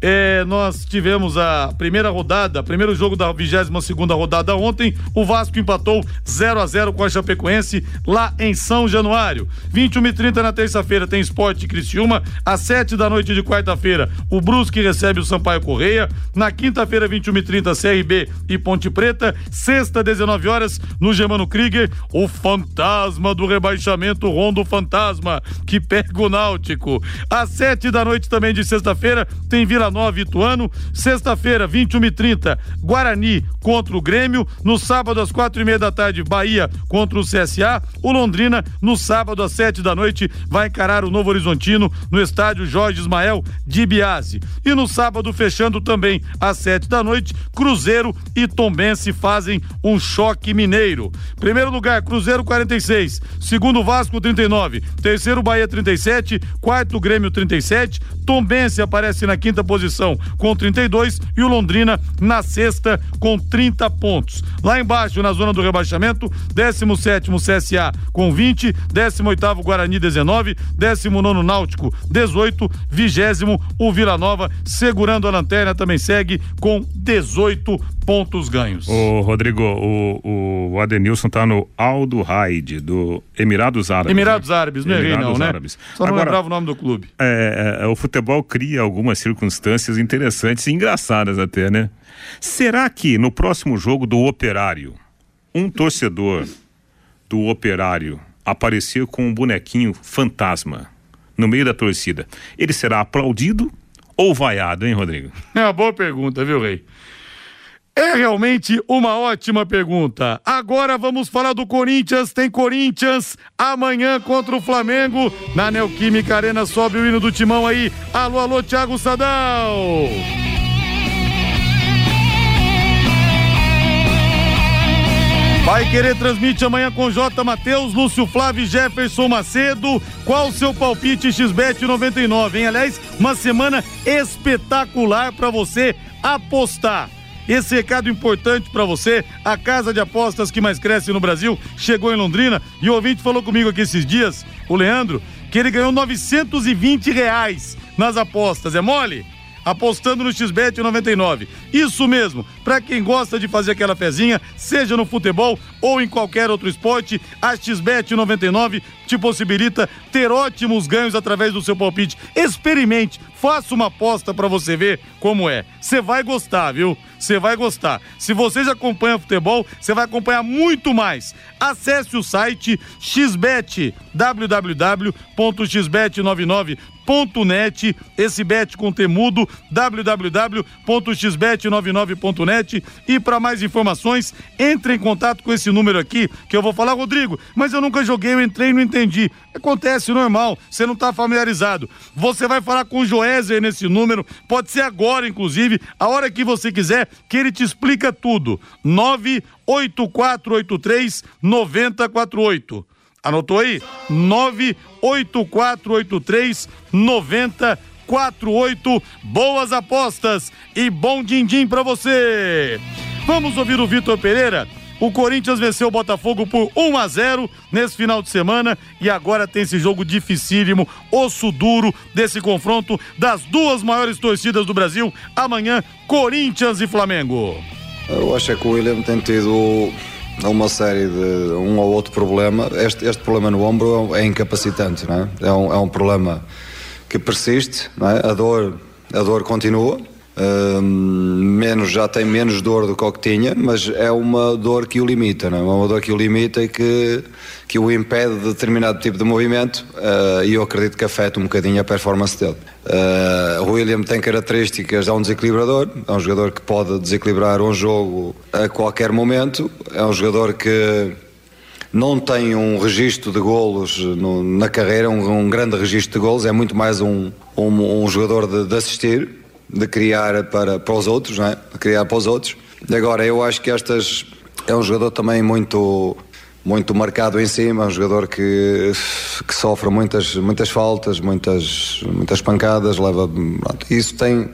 é, nós tivemos a primeira rodada, primeiro jogo da 22 segunda rodada ontem. O Vasco empatou 0 a 0 com a Chapecoense lá em São Januário. 21 e 30 na terça-feira tem Esporte Criciúma. Às 7 da noite de quarta-feira, o Brusque recebe o Sampaio Correia. Na quinta-feira, 21 e 30 CRB e Ponte Preta. Sexta, 19 horas, no Germano Krieger, o fantasma do rebaixamento, Rondo Fantasma, que pega o Náutico. Às 7 da noite também de sexta-feira, tem Vila Nova Ituano. Sexta-feira, 21 e 30 Guarani contra o Grêmio. No sábado, às quatro e meia da tarde, Bahia contra o CSA. O Londrina, no sábado, às sete da noite, vai encarar o Novo Horizontino no estádio Jorge Ismael de Biase. E no sábado, fechando também às sete da noite, Cruzeiro e Tombense fazem um choque mineiro. Primeiro lugar, Cruzeiro 46. Segundo, Vasco 39. Terceiro, Bahia 37. Quarto, Grêmio 37. Tombense aparece na quinta posição posição com 32 e o Londrina na sexta com 30 pontos. Lá embaixo, na zona do rebaixamento, 17 CSA com 20, 18 Guarani 19, 19 Náutico 18, 20 o Vila Nova segurando a lanterna também segue com 18 pontos ganhos. O Rodrigo, o, o Adenilson tá no Aldo Raid do Emirados Árabes. Emirados né? Árabes, não errei não, né? Árabes. Só não Agora, lembrava o nome do clube. É, é, o futebol cria algumas circunstâncias interessantes e engraçadas até, né? Será que no próximo jogo do Operário, um torcedor do Operário aparecer com um bonequinho fantasma no meio da torcida, ele será aplaudido ou vaiado, hein, Rodrigo? É uma boa pergunta, viu, Rei? É realmente uma ótima pergunta. Agora vamos falar do Corinthians. Tem Corinthians amanhã contra o Flamengo. Na Neoquímica Arena sobe o hino do timão aí. Alô, alô, Thiago Sadal. Vai querer transmite amanhã com J. Matheus, Lúcio Flávio Jefferson Macedo. Qual o seu palpite XBET 99, hein? Aliás, uma semana espetacular para você apostar. Esse recado importante para você, a casa de apostas que mais cresce no Brasil chegou em Londrina e o ouvinte falou comigo aqui esses dias, o Leandro, que ele ganhou 920 reais nas apostas. É mole? Apostando no XBET 99. Isso mesmo, para quem gosta de fazer aquela fezinha, seja no futebol ou em qualquer outro esporte, a XBET 99 te possibilita ter ótimos ganhos através do seu palpite. Experimente, faça uma aposta para você ver como é. Você vai gostar, viu? Você vai gostar. Se você já acompanha futebol, você vai acompanhar muito mais. Acesse o site xbet www.xbet99 www.xbet99.net, esse bet com temudo, www.xbet99.net e para mais informações, entre em contato com esse número aqui, que eu vou falar, Rodrigo, mas eu nunca joguei, eu entrei e não entendi. Acontece normal, você não está familiarizado. Você vai falar com o Joézer nesse número, pode ser agora, inclusive, a hora que você quiser, que ele te explica tudo. 98483 9048. Anotou aí? 98483 9048. Boas apostas e bom din-din pra você. Vamos ouvir o Vitor Pereira? O Corinthians venceu o Botafogo por 1 a 0 nesse final de semana e agora tem esse jogo dificílimo, osso duro desse confronto das duas maiores torcidas do Brasil. Amanhã, Corinthians e Flamengo. Eu acho que o William tem tido a uma série de um ou outro problema. Este, este problema no ombro é incapacitante, não é? É um, é um problema que persiste, não é? A dor, a dor continua. Menos já tem menos dor do que o que tinha, mas é uma dor que o limita, não é? Uma dor que o limita e que, que o impede de determinado tipo de movimento uh, e eu acredito que afeta um bocadinho a performance dele. Uh, o William tem características, é um desequilibrador, é um jogador que pode desequilibrar um jogo a qualquer momento, é um jogador que não tem um registro de golos no, na carreira, um, um, grande registro de golos, é muito mais um, um, um jogador de, de assistir de criar para, para os outros, não é? De criar para os outros. Agora, eu acho que estas é um jogador também muito muito marcado em cima, um jogador que, que sofre muitas, muitas faltas, muitas, muitas pancadas, leva. Isso tem,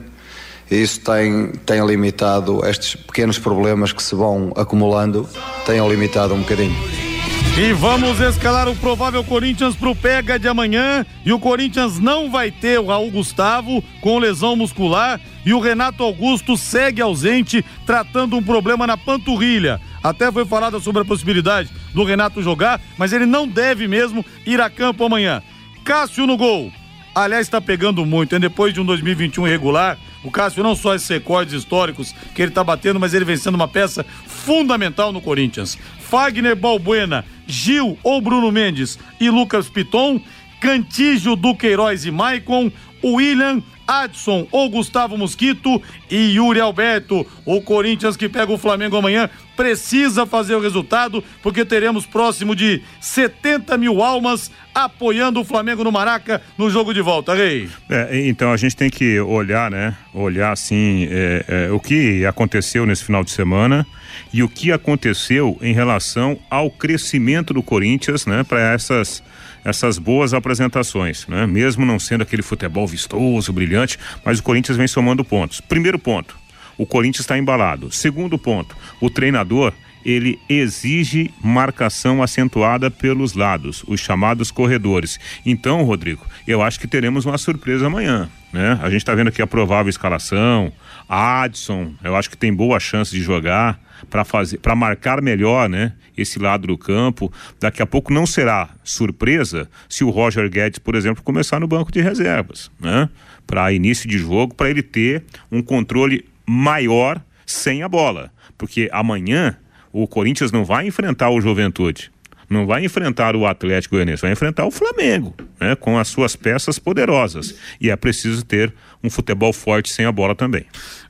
isso tem, tem limitado estes pequenos problemas que se vão acumulando, tem limitado um bocadinho. E vamos escalar o provável Corinthians para o pega de amanhã. E o Corinthians não vai ter o Raul Gustavo com lesão muscular. E o Renato Augusto segue ausente, tratando um problema na panturrilha. Até foi falada sobre a possibilidade do Renato jogar, mas ele não deve mesmo ir a campo amanhã. Cássio no gol. Aliás, está pegando muito, hein? Depois de um 2021 irregular, o Cássio não só esses recordes históricos que ele está batendo, mas ele vem sendo uma peça fundamental no Corinthians. Fagner Balbuena, Gil ou Bruno Mendes e Lucas Piton, Cantígio, Duqueiroz e Maicon, William, Adson ou Gustavo Mosquito e Yuri Alberto. O Corinthians que pega o Flamengo amanhã precisa fazer o resultado, porque teremos próximo de 70 mil almas apoiando o Flamengo no Maraca no jogo de volta, Rei. É, então a gente tem que olhar, né? Olhar assim é, é, o que aconteceu nesse final de semana e o que aconteceu em relação ao crescimento do Corinthians, né? Para essas essas boas apresentações, né? Mesmo não sendo aquele futebol vistoso, brilhante, mas o Corinthians vem somando pontos. Primeiro ponto, o Corinthians está embalado. Segundo ponto, o treinador ele exige marcação acentuada pelos lados, os chamados corredores. Então, Rodrigo, eu acho que teremos uma surpresa amanhã, né? A gente está vendo aqui a provável escalação, Adson, eu acho que tem boa chance de jogar para fazer, para marcar melhor, né? Esse lado do campo. Daqui a pouco não será surpresa se o Roger Guedes, por exemplo, começar no banco de reservas, né? Para início de jogo, para ele ter um controle maior sem a bola, porque amanhã o Corinthians não vai enfrentar o Juventude, não vai enfrentar o Atlético Goianiense, vai enfrentar o Flamengo, né, com as suas peças poderosas. E é preciso ter um futebol forte sem a bola também.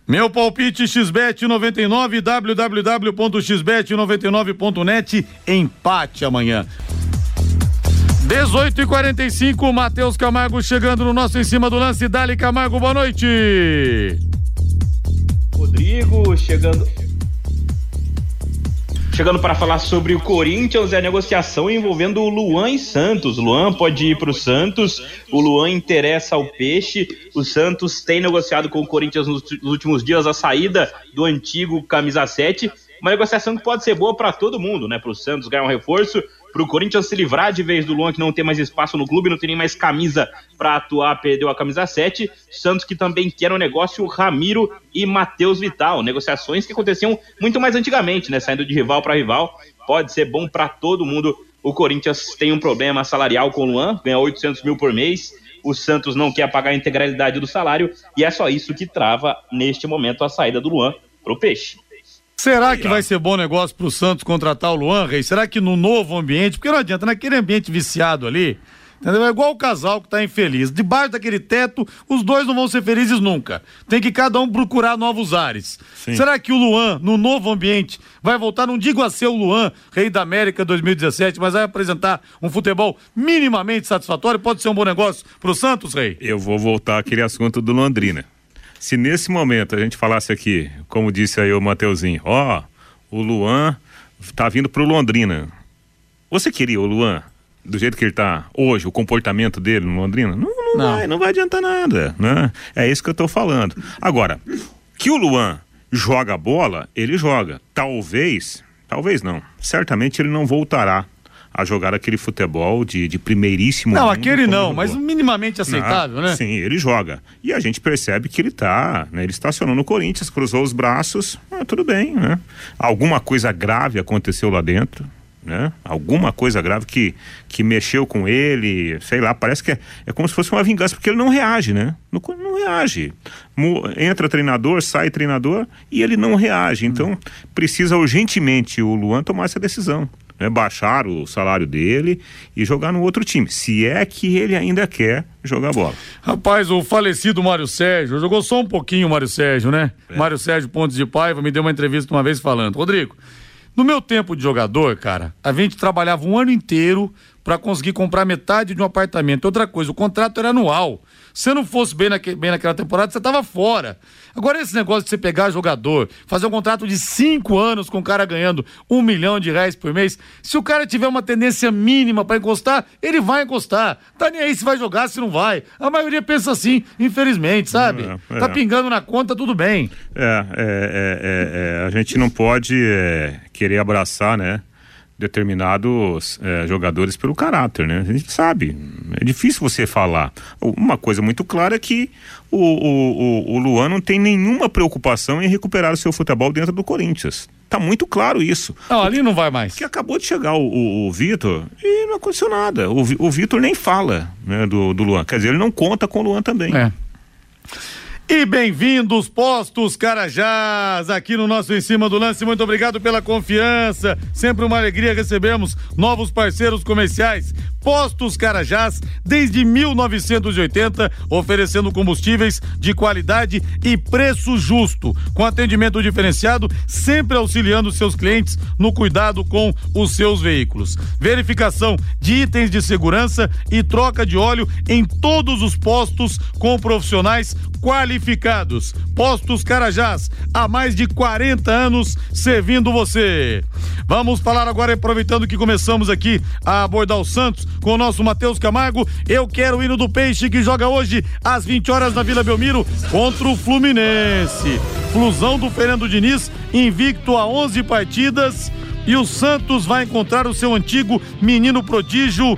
Meu palpite xbet99 www.xbet99.net empate amanhã. 18 e 45 Matheus Camargo chegando no nosso em cima do lance. Dali Camargo, boa noite. Rodrigo chegando chegando para falar sobre o Corinthians e a negociação envolvendo o Luan e Santos. Luan pode ir para o Santos, o Luan interessa ao Peixe. O Santos tem negociado com o Corinthians nos últimos dias a saída do antigo camisa 7. Uma negociação que pode ser boa para todo mundo, né? Para o Santos ganhar um reforço, para o Corinthians se livrar de vez do Luan, que não tem mais espaço no clube, não tem nem mais camisa para atuar, perdeu a camisa 7. Santos que também quer um negócio Ramiro e Matheus Vital. Negociações que aconteciam muito mais antigamente, né? Saindo de rival para rival. Pode ser bom para todo mundo. O Corinthians tem um problema salarial com o Luan, ganha 800 mil por mês. O Santos não quer pagar a integralidade do salário e é só isso que trava neste momento a saída do Luan para o Peixe. Será que vai ser bom negócio pro Santos contratar o Luan, Rei? Será que no novo ambiente, porque não adianta, naquele ambiente viciado ali, entendeu? É igual o casal que tá infeliz. Debaixo daquele teto, os dois não vão ser felizes nunca. Tem que cada um procurar novos ares. Sim. Será que o Luan, no novo ambiente, vai voltar, não digo a ser o Luan, Rei da América 2017, mas vai apresentar um futebol minimamente satisfatório? Pode ser um bom negócio pro Santos, Rei? Eu vou voltar àquele assunto do Londrina. Se nesse momento a gente falasse aqui, como disse aí o Mateuzinho, ó, oh, o Luan tá vindo pro Londrina. Você queria o Luan do jeito que ele tá hoje, o comportamento dele no Londrina? Não, não, não. vai, não vai adiantar nada, né? É isso que eu tô falando. Agora, que o Luan joga bola, ele joga. Talvez, talvez não. Certamente ele não voltará a jogar aquele futebol de, de primeiríssimo Não, aquele não, mas minimamente aceitável, Não, né? Sim, ele joga. E a gente percebe que ele tá, né? Ele estacionou no Corinthians, cruzou os braços, ah, tudo bem, né? Alguma coisa grave aconteceu lá dentro, né? Alguma coisa grave que, que mexeu com ele, sei lá, parece que é, é como se fosse uma vingança, porque ele não reage, né? Não, não reage. Entra treinador, sai treinador e ele não reage. Então, precisa urgentemente o Luan tomar essa decisão. Né, baixar o salário dele e jogar no outro time, se é que ele ainda quer jogar bola. Rapaz, o falecido Mário Sérgio, jogou só um pouquinho o Mário Sérgio, né? É. Mário Sérgio Pontes de Paiva me deu uma entrevista uma vez falando, Rodrigo, no meu tempo de jogador, cara, a gente trabalhava um ano inteiro pra conseguir comprar metade de um apartamento. Outra coisa, o contrato era anual. Se não fosse bem, naque, bem naquela temporada, você tava fora. Agora, esse negócio de você pegar jogador, fazer um contrato de cinco anos com o cara ganhando um milhão de reais por mês, se o cara tiver uma tendência mínima pra encostar, ele vai encostar. Tá nem aí se vai jogar, se não vai. A maioria pensa assim, infelizmente, sabe? É, é. Tá pingando na conta, tudo bem. É, é, é, é, é, a gente não pode é, querer abraçar, né? Determinados é, jogadores pelo caráter, né? A gente sabe, é difícil você falar. Uma coisa muito clara é que o, o, o, Luan não tem nenhuma preocupação em recuperar o seu futebol dentro do Corinthians. Tá muito claro isso. Não, ali não vai mais. Que acabou de chegar o, o, o Vitor e não aconteceu nada. O, o Vitor nem fala né, do, do Luan. Quer dizer, ele não conta com o Luan também. É. E bem-vindos, Postos Carajás, aqui no nosso Em Cima do Lance. Muito obrigado pela confiança. Sempre uma alegria recebemos novos parceiros comerciais. Postos Carajás, desde 1980, oferecendo combustíveis de qualidade e preço justo, com atendimento diferenciado, sempre auxiliando seus clientes no cuidado com os seus veículos. Verificação de itens de segurança e troca de óleo em todos os postos com profissionais qualificados. Postos Carajás, há mais de 40 anos servindo você. Vamos falar agora, aproveitando que começamos aqui a abordar o Santos com o nosso Matheus Camargo. Eu quero o hino do Peixe que joga hoje às 20 horas na Vila Belmiro contra o Fluminense. Flusão do Fernando Diniz, invicto a 11 partidas. E o Santos vai encontrar o seu antigo menino prodígio,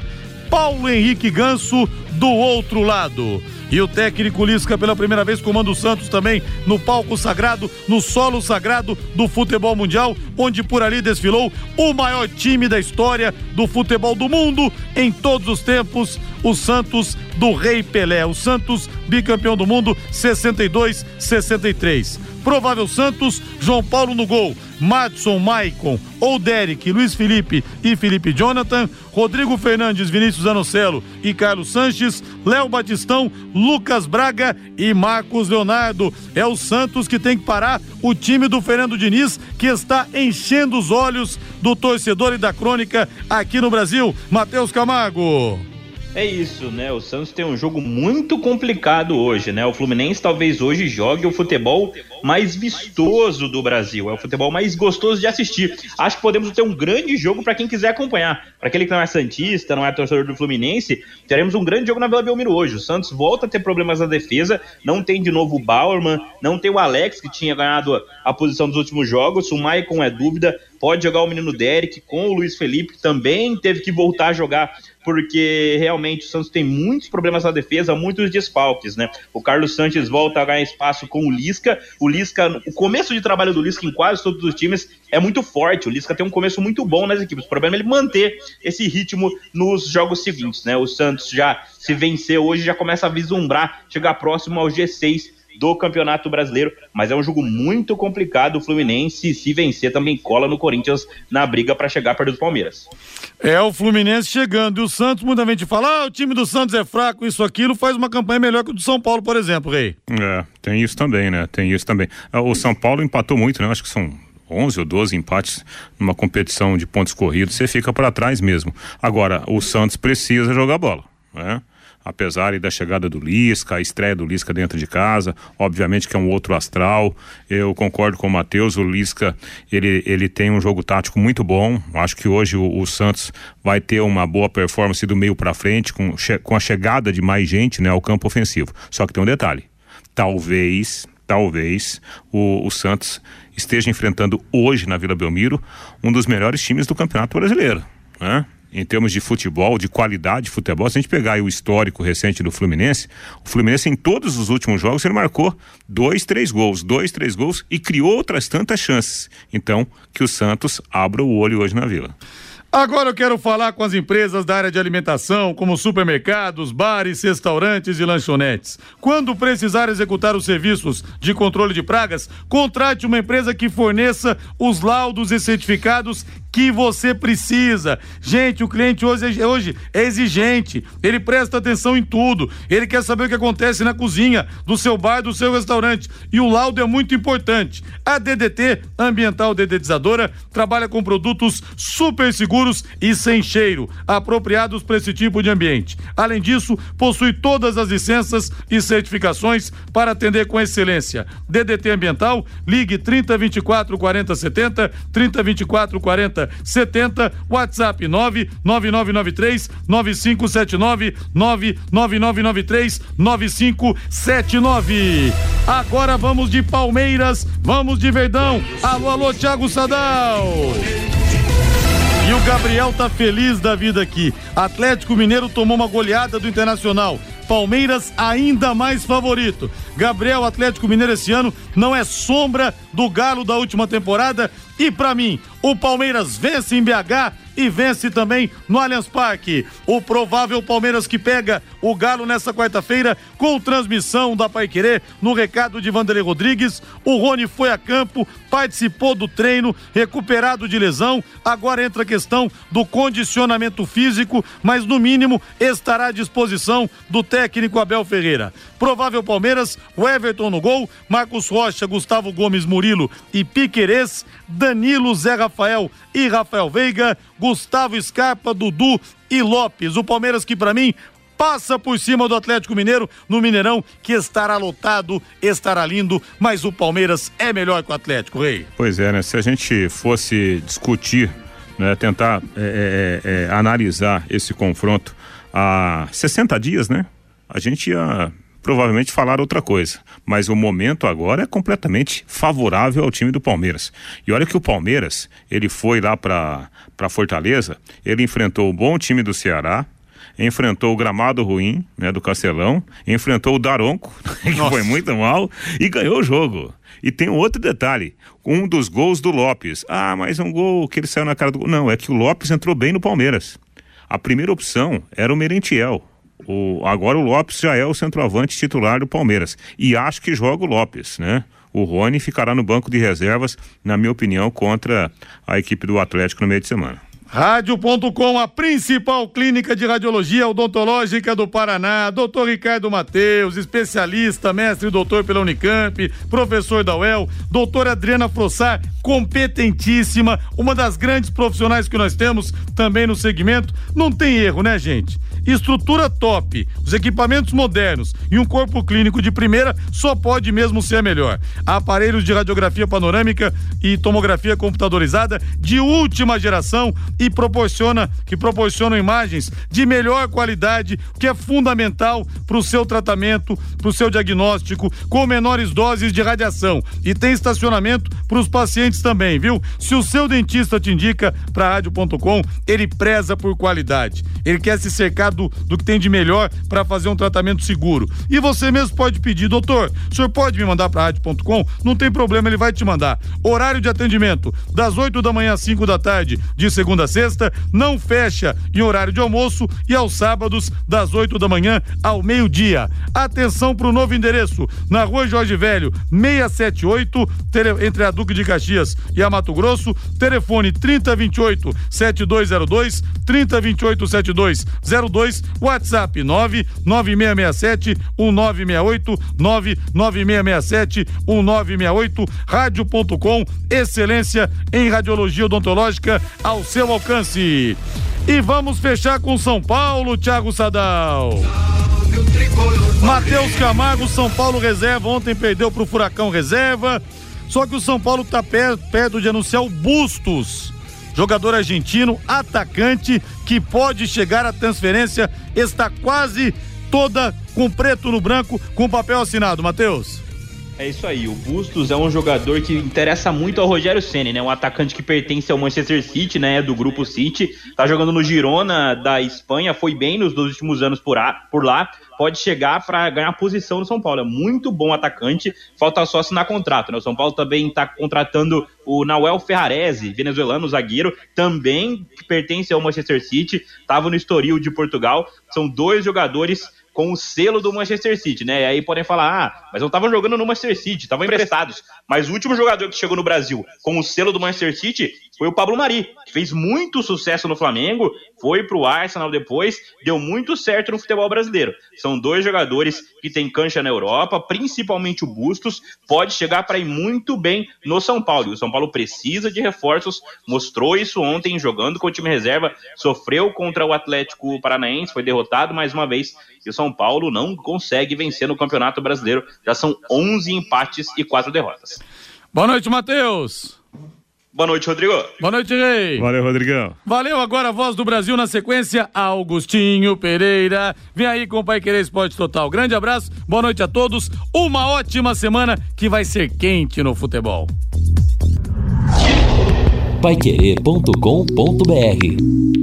Paulo Henrique Ganso, do outro lado. E o técnico Lisca, pela primeira vez, comanda o Santos também no palco sagrado, no solo sagrado do futebol mundial, onde por ali desfilou o maior time da história do futebol do mundo em todos os tempos, o Santos do Rei Pelé. O Santos bicampeão do mundo 62, 63. Provável Santos, João Paulo no gol. Madson, Maicon, ou Derek, Luiz Felipe e Felipe Jonathan, Rodrigo Fernandes, Vinícius Anocelo e Carlos Sanches, Léo Batistão, Lucas Braga e Marcos Leonardo. É o Santos que tem que parar o time do Fernando Diniz, que está enchendo os olhos do torcedor e da crônica aqui no Brasil. Matheus Camargo. É isso, né? O Santos tem um jogo muito complicado hoje, né? O Fluminense talvez hoje jogue o futebol mais vistoso do Brasil, é o futebol mais gostoso de assistir. Acho que podemos ter um grande jogo para quem quiser acompanhar. Para aquele que não é santista, não é torcedor do Fluminense, teremos um grande jogo na Vila Belmiro hoje. O Santos volta a ter problemas na defesa, não tem de novo o Bauerman, não tem o Alex que tinha ganhado a, posição dos últimos jogos, o Maicon é dúvida, pode jogar o menino Derek com o Luiz Felipe, que também teve que voltar a jogar porque realmente o Santos tem muitos problemas na defesa, muitos desfalques, né? O Carlos Sanches volta a ganhar espaço com o Lisca. O Lisca, o começo de trabalho do Lisca em quase todos os times é muito forte. O Lisca tem um começo muito bom nas equipes. O problema é ele manter esse ritmo nos jogos seguintes, né? O Santos já se vencer hoje já começa a vislumbrar chegar próximo ao G6 do Campeonato Brasileiro, mas é um jogo muito complicado. O Fluminense, se vencer, também cola no Corinthians na briga para chegar perto do Palmeiras. É o Fluminense chegando e o Santos, muita gente fala: ah, o time do Santos é fraco, isso, aquilo, faz uma campanha melhor que o do São Paulo, por exemplo, Rei. É, tem isso também, né? Tem isso também. Ah, O São Paulo empatou muito, né? Acho que são 11 ou 12 empates numa competição de pontos corridos. Você fica para trás mesmo. Agora, o Santos precisa jogar bola, né? Apesar da chegada do Lisca, a estreia do Lisca dentro de casa, obviamente que é um outro astral. Eu concordo com o Matheus, o Lisca, ele, ele tem um jogo tático muito bom. Acho que hoje o, o Santos vai ter uma boa performance do meio para frente, com, com a chegada de mais gente né, ao campo ofensivo. Só que tem um detalhe: talvez, talvez o, o Santos esteja enfrentando hoje na Vila Belmiro um dos melhores times do Campeonato Brasileiro. Né? Em termos de futebol, de qualidade de futebol, se a gente pegar o histórico recente do Fluminense, o Fluminense em todos os últimos jogos ele marcou dois, três gols, dois, três gols e criou outras tantas chances. Então, que o Santos abra o olho hoje na Vila. Agora eu quero falar com as empresas da área de alimentação, como supermercados, bares, restaurantes e lanchonetes. Quando precisar executar os serviços de controle de pragas, contrate uma empresa que forneça os laudos e certificados que você precisa. Gente, o cliente hoje, hoje é exigente, ele presta atenção em tudo, ele quer saber o que acontece na cozinha do seu bar, do seu restaurante. E o laudo é muito importante. A DDT, Ambiental Dedetizadora, trabalha com produtos super seguros e sem cheiro, apropriados para esse tipo de ambiente. Além disso, possui todas as licenças e certificações para atender com excelência. DDT Ambiental, ligue 3024 40 70, 3024 40 70, WhatsApp 99993 9579 99993 9579. Agora vamos de Palmeiras, vamos de Verdão. Alô, alô, Thiago Sadal. E o Gabriel tá feliz da vida aqui. Atlético Mineiro tomou uma goleada do Internacional. Palmeiras ainda mais favorito. Gabriel Atlético Mineiro esse ano não é sombra do Galo da última temporada e para mim, o Palmeiras vence em BH e vence também no Allianz Parque. O provável Palmeiras que pega o Galo nessa quarta-feira com transmissão da Paiquerê no recado de Vanderlei Rodrigues. O Rony foi a campo, participou do treino, recuperado de lesão. Agora entra a questão do condicionamento físico, mas no mínimo estará à disposição do técnico Abel Ferreira. Provável Palmeiras, o Everton no gol, Marcos Rocha, Gustavo Gomes Murilo e Piquerez, Danilo, Zé Rafael e Rafael Veiga, Gustavo Scarpa, Dudu e Lopes. O Palmeiras que para mim passa por cima do Atlético Mineiro no Mineirão, que estará lotado, estará lindo, mas o Palmeiras é melhor que o Atlético, Rei. Pois é, né? Se a gente fosse discutir, né, tentar é, é, é, analisar esse confronto há 60 dias, né? A gente ia provavelmente falar outra coisa. Mas o momento agora é completamente favorável ao time do Palmeiras. E olha que o Palmeiras, ele foi lá para Fortaleza, ele enfrentou o bom time do Ceará, enfrentou o gramado ruim, né, do Castelão, enfrentou o Daronco, <laughs> que Nossa. foi muito mal, e ganhou o jogo. E tem um outro detalhe, um dos gols do Lopes. Ah, mas um gol que ele saiu na cara do Não, é que o Lopes entrou bem no Palmeiras. A primeira opção era o Merentiel. O, agora o Lopes já é o centroavante titular do Palmeiras. E acho que joga o Lopes, né? O Rony ficará no banco de reservas, na minha opinião, contra a equipe do Atlético no meio de semana. Rádio.com, a principal clínica de radiologia odontológica do Paraná. Doutor Ricardo Mateus, especialista, mestre doutor pela Unicamp, professor da UEL. Doutora Adriana Frossar, competentíssima, uma das grandes profissionais que nós temos também no segmento. Não tem erro, né, gente? Estrutura top, os equipamentos modernos e um corpo clínico de primeira só pode mesmo ser a melhor. Aparelhos de radiografia panorâmica e tomografia computadorizada de última geração e proporciona que proporcionam imagens de melhor qualidade, que é fundamental para o seu tratamento, para o seu diagnóstico, com menores doses de radiação. E tem estacionamento para os pacientes também, viu? Se o seu dentista te indica para rádio.com, ele preza por qualidade. Ele quer se cercar do, do que tem de melhor para fazer um tratamento seguro. E você mesmo pode pedir, doutor, o senhor pode me mandar para rádio.com? Não tem problema, ele vai te mandar. Horário de atendimento, das 8 da manhã às 5 da tarde, de segunda a sexta, não fecha em horário de almoço e aos sábados, das 8 da manhã ao meio-dia. Atenção para o novo endereço, na rua Jorge Velho, 678, entre a Duque de Caxias e a Mato Grosso, telefone 3028 7202, 3028 7202, WhatsApp 99667 1968, 99667 1968, rádio.com, excelência em radiologia odontológica ao seu alcance. E vamos fechar com São Paulo, Thiago Sadal. Matheus Camargo, São Paulo reserva. Ontem perdeu para o Furacão reserva. Só que o São Paulo está perto, perto de anunciar o Bustos, jogador argentino, atacante, que pode chegar à transferência. Está quase toda com preto no branco, com papel assinado, Matheus. É isso aí, o Bustos é um jogador que interessa muito ao Rogério Ceni, né? Um atacante que pertence ao Manchester City, né? Do grupo City, tá jogando no Girona da Espanha, foi bem nos dois últimos anos por, a, por lá, pode chegar para ganhar posição no São Paulo. É muito bom atacante, falta só assinar contrato, né? O São Paulo também está contratando o Nauel Ferrarese, venezuelano, zagueiro, também que pertence ao Manchester City, estava no Estoril de Portugal. São dois jogadores com o selo do Manchester City, né? E aí podem falar, ah, mas não estavam jogando no Manchester City, estavam emprestados. Mas o último jogador que chegou no Brasil com o selo do Manchester City foi o Pablo Mari, que fez muito sucesso no Flamengo, foi pro Arsenal depois, deu muito certo no futebol brasileiro. São dois jogadores que têm cancha na Europa, principalmente o Bustos, pode chegar para ir muito bem no São Paulo. E o São Paulo precisa de reforços, mostrou isso ontem jogando com o time reserva, sofreu contra o Atlético Paranaense, foi derrotado mais uma vez, e o São Paulo não consegue vencer no Campeonato Brasileiro. Já são 11 empates e 4 derrotas. Boa noite, Matheus. Boa noite, Rodrigo. Boa noite, Rei. Valeu, Rodrigão. Valeu agora a voz do Brasil na sequência, Augustinho Pereira. Vem aí com o Pai Querer Esporte Total. Grande abraço, boa noite a todos. Uma ótima semana que vai ser quente no futebol. Paiquerê.com.br